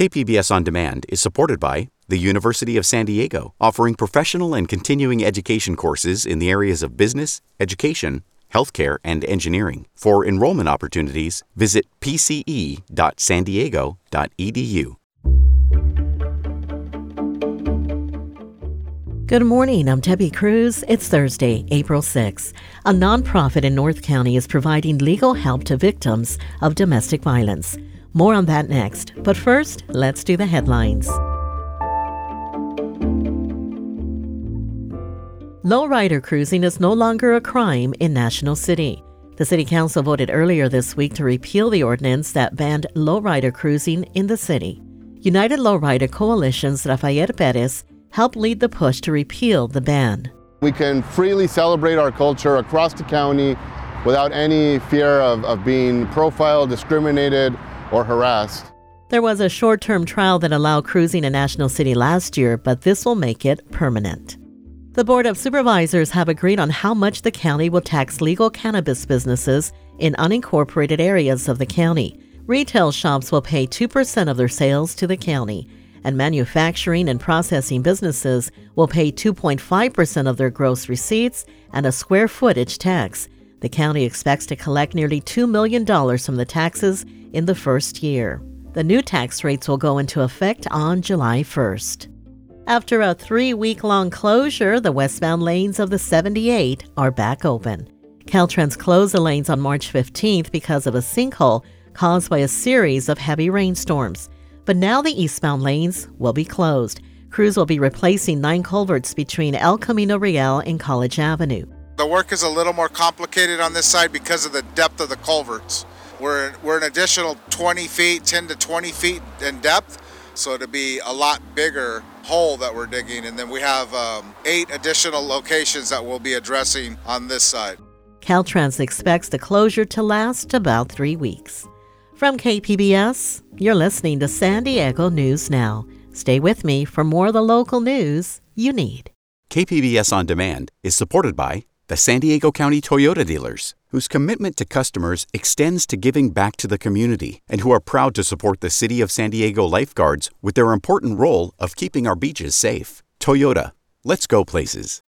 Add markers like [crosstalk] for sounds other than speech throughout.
KPBS On Demand is supported by the University of San Diego, offering professional and continuing education courses in the areas of business, education, healthcare, and engineering. For enrollment opportunities, visit pce.sandiego.edu. Good morning. I'm Debbie Cruz. It's Thursday, April 6. A nonprofit in North County is providing legal help to victims of domestic violence. More on that next. But first, let's do the headlines. Lowrider cruising is no longer a crime in National City. The City Council voted earlier this week to repeal the ordinance that banned lowrider cruising in the city. United Lowrider Coalition's Rafael Perez helped lead the push to repeal the ban. We can freely celebrate our culture across the county without any fear of, of being profiled, discriminated, or harassed. There was a short term trial that allowed cruising in National City last year, but this will make it permanent. The Board of Supervisors have agreed on how much the county will tax legal cannabis businesses in unincorporated areas of the county. Retail shops will pay 2% of their sales to the county, and manufacturing and processing businesses will pay 2.5% of their gross receipts and a square footage tax. The county expects to collect nearly $2 million from the taxes in the first year. The new tax rates will go into effect on July 1st. After a three week long closure, the westbound lanes of the 78 are back open. Caltrans closed the lanes on March 15th because of a sinkhole caused by a series of heavy rainstorms. But now the eastbound lanes will be closed. Crews will be replacing nine culverts between El Camino Real and College Avenue. The work is a little more complicated on this side because of the depth of the culverts. We're, we're an additional 20 feet, 10 to 20 feet in depth so to be a lot bigger hole that we're digging. And then we have um, eight additional locations that we'll be addressing on this side. Caltrans expects the closure to last about three weeks. From KPBS, you're listening to San Diego News Now. Stay with me for more of the local news you need. KPBS On Demand is supported by the San Diego County Toyota dealers, whose commitment to customers extends to giving back to the community and who are proud to support the City of San Diego lifeguards with their important role of keeping our beaches safe. Toyota, let's go places.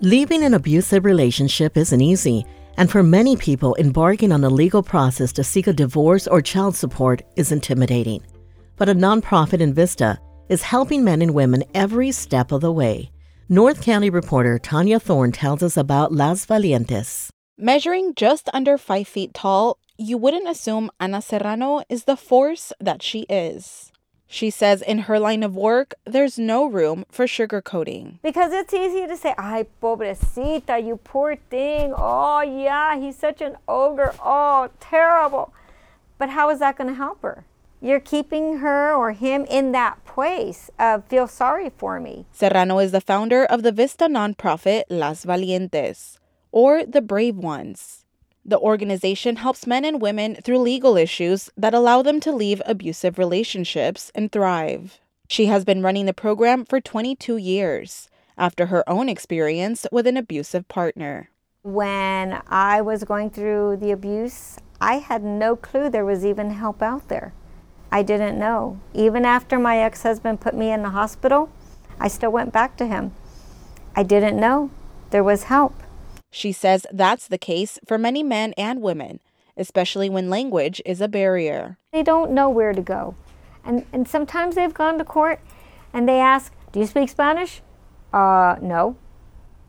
Leaving an abusive relationship isn't easy, and for many people, embarking on a legal process to seek a divorce or child support is intimidating. But a nonprofit in Vista is helping men and women every step of the way. North County reporter Tania Thorne tells us about Las Valientes. Measuring just under five feet tall, you wouldn't assume Ana Serrano is the force that she is. She says in her line of work, there's no room for sugarcoating. Because it's easy to say, ay, pobrecita, you poor thing. Oh, yeah, he's such an ogre. Oh, terrible. But how is that going to help her? You're keeping her or him in that place of feel sorry for me. Serrano is the founder of the Vista nonprofit Las Valientes, or the Brave Ones. The organization helps men and women through legal issues that allow them to leave abusive relationships and thrive. She has been running the program for 22 years after her own experience with an abusive partner. When I was going through the abuse, I had no clue there was even help out there. I didn't know. Even after my ex husband put me in the hospital, I still went back to him. I didn't know there was help. She says that's the case for many men and women, especially when language is a barrier. They don't know where to go. And, and sometimes they've gone to court and they ask, Do you speak Spanish? Uh, no.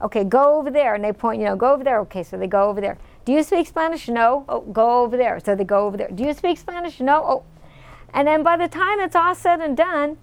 Okay, go over there. And they point, you know, go over there. Okay, so they go over there. Do you speak Spanish? No. Oh, go over there. So they go over there. Do you speak Spanish? No. Oh, and then by the time it's all said and done,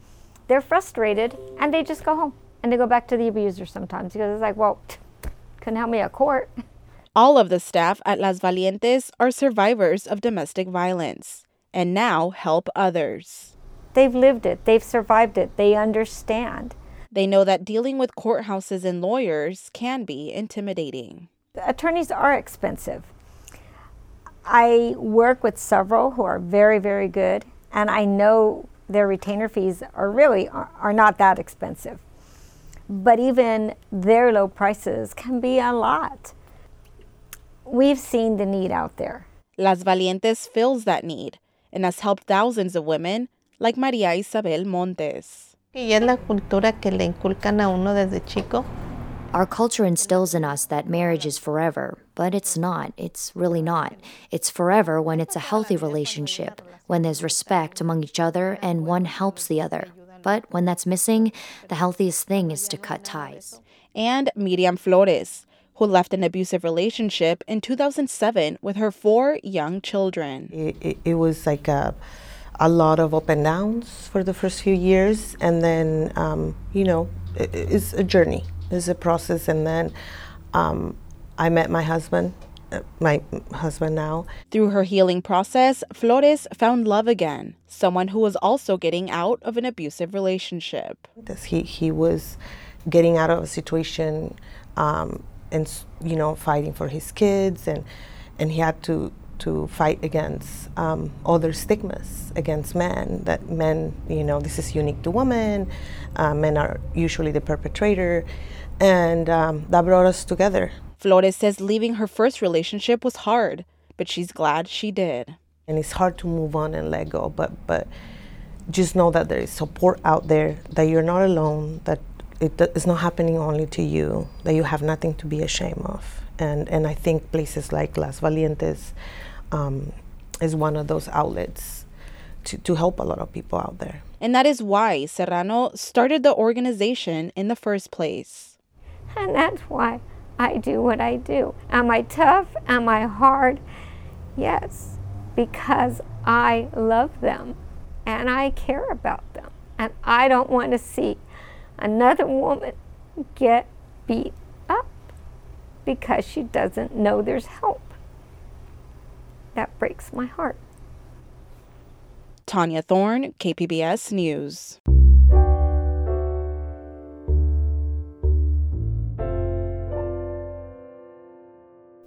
they're frustrated and they just go home and they go back to the abuser sometimes because it's like, well, [tsk] couldn't help me at court. [laughs] All of the staff at Las Valientes are survivors of domestic violence and now help others. They've lived it, they've survived it, they understand. They know that dealing with courthouses and lawyers can be intimidating. Attorneys are expensive. I work with several who are very, very good and I know their retainer fees are really are not that expensive. But even their low prices can be a lot. we've seen the need out there. Las Valientes fills that need and has helped thousands of women like Maria Isabel Montes. Y es la cultura que le inculcan a uno desde chico. Our culture instills in us that marriage is forever, but it's not. It's really not. It's forever when it's a healthy relationship, when there's respect among each other and one helps the other. But when that's missing, the healthiest thing is to cut ties. And Miriam Flores, who left an abusive relationship in 2007 with her four young children. It, it, it was like a, a lot of up and downs for the first few years, and then, um, you know, it, it's a journey, it's a process, and then um, I met my husband. uh, My husband now. Through her healing process, Flores found love again, someone who was also getting out of an abusive relationship. He he was getting out of a situation, um, and you know fighting for his kids, and and he had to to fight against um, other stigmas against men. That men, you know, this is unique to women. Uh, men are usually the perpetrator, and um, that brought us together. Flores says leaving her first relationship was hard, but she's glad she did. and it's hard to move on and let go but but just know that there is support out there that you're not alone that it it's not happening only to you that you have nothing to be ashamed of and and i think places like las valientes um, is one of those outlets to, to help a lot of people out there And that is why Serrano started the organization in the first place. And that's why I do what I do. Am I tough? Am I hard? Yes, because I love them and I care about them. And I don't want to see another woman get beat up because she doesn't know there's help. That breaks my heart. Tania Thorne, KPBS News.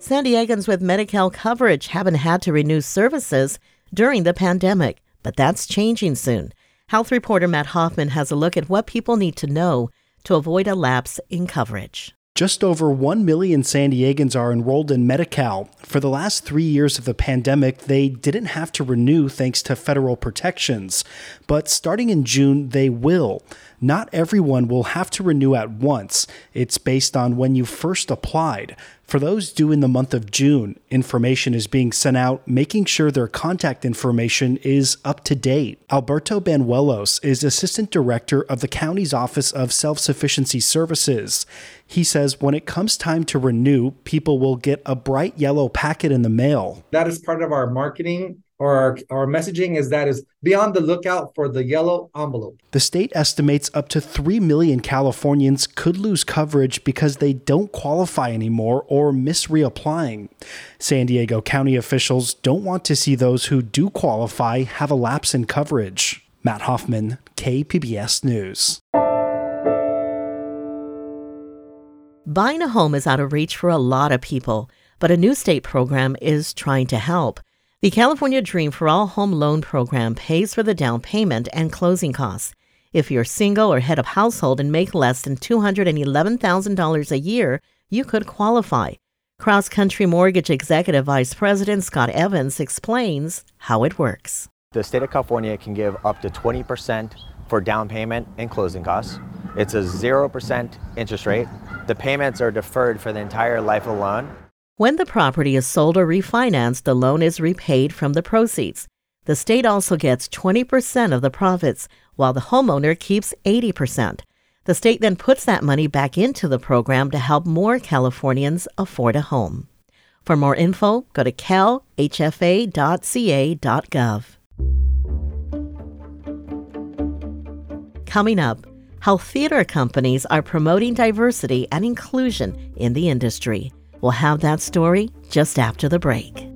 San Diegans with Medi-Cal coverage haven't had to renew services during the pandemic, but that's changing soon. Health reporter Matt Hoffman has a look at what people need to know to avoid a lapse in coverage. Just over 1 million San Diegans are enrolled in Medi-Cal. For the last three years of the pandemic, they didn't have to renew thanks to federal protections. But starting in June, they will. Not everyone will have to renew at once. It's based on when you first applied. For those due in the month of June, information is being sent out, making sure their contact information is up to date. Alberto Banuelos is Assistant Director of the county's Office of Self Sufficiency Services. He says when it comes time to renew, people will get a bright yellow packet in the mail. that is part of our marketing or our, our messaging is that is be on the lookout for the yellow envelope The state estimates up to 3 million Californians could lose coverage because they don't qualify anymore or miss reapplying. San Diego County officials don't want to see those who do qualify have a lapse in coverage. Matt Hoffman, KPBS News. Buying a home is out of reach for a lot of people, but a new state program is trying to help. The California Dream for All Home Loan Program pays for the down payment and closing costs. If you're single or head of household and make less than $211,000 a year, you could qualify. Cross Country Mortgage Executive Vice President Scott Evans explains how it works. The state of California can give up to 20% for down payment and closing costs. It's a 0% interest rate. The payments are deferred for the entire life of the loan. When the property is sold or refinanced, the loan is repaid from the proceeds. The state also gets 20% of the profits, while the homeowner keeps 80%. The state then puts that money back into the program to help more Californians afford a home. For more info, go to calhfa.ca.gov. Coming up, how theater companies are promoting diversity and inclusion in the industry. We'll have that story just after the break.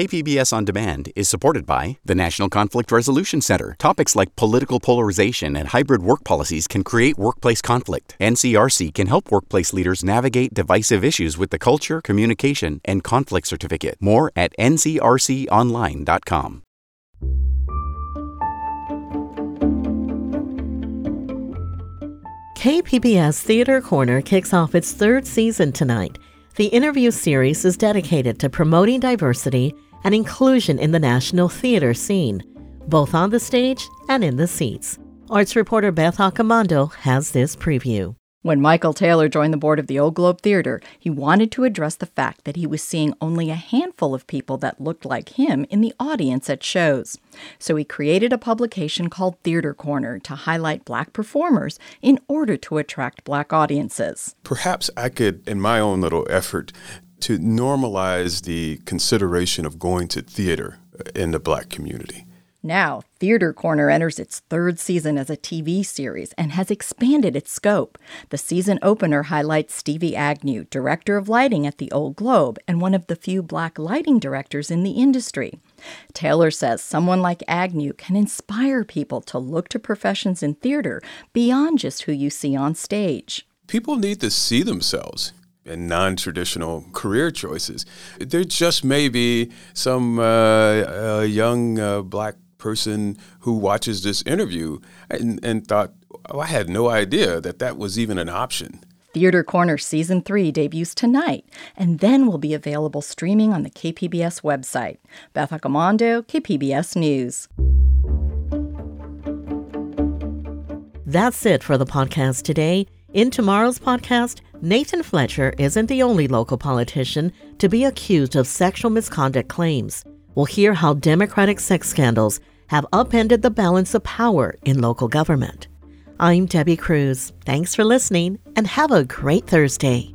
KPBS On Demand is supported by the National Conflict Resolution Center. Topics like political polarization and hybrid work policies can create workplace conflict. NCRC can help workplace leaders navigate divisive issues with the Culture, Communication, and Conflict Certificate. More at ncrconline.com. KPBS Theater Corner kicks off its third season tonight. The interview series is dedicated to promoting diversity and inclusion in the national theater scene, both on the stage and in the seats. Arts reporter Beth Accomando has this preview. When Michael Taylor joined the board of the Old Globe Theater, he wanted to address the fact that he was seeing only a handful of people that looked like him in the audience at shows. So he created a publication called Theater Corner to highlight black performers in order to attract black audiences. Perhaps I could, in my own little effort, to normalize the consideration of going to theater in the black community. Now, Theater Corner enters its third season as a TV series and has expanded its scope. The season opener highlights Stevie Agnew, director of lighting at the Old Globe and one of the few black lighting directors in the industry. Taylor says someone like Agnew can inspire people to look to professions in theater beyond just who you see on stage. People need to see themselves in non traditional career choices. There just may be some uh, uh, young uh, black person who watches this interview and, and thought, oh, I had no idea that that was even an option. Theater Corner Season 3 debuts tonight and then will be available streaming on the KPBS website. Beth Accomando, KPBS News. That's it for the podcast today. In tomorrow's podcast, Nathan Fletcher isn't the only local politician to be accused of sexual misconduct claims. We'll hear how Democratic sex scandals have upended the balance of power in local government. I'm Debbie Cruz. Thanks for listening and have a great Thursday.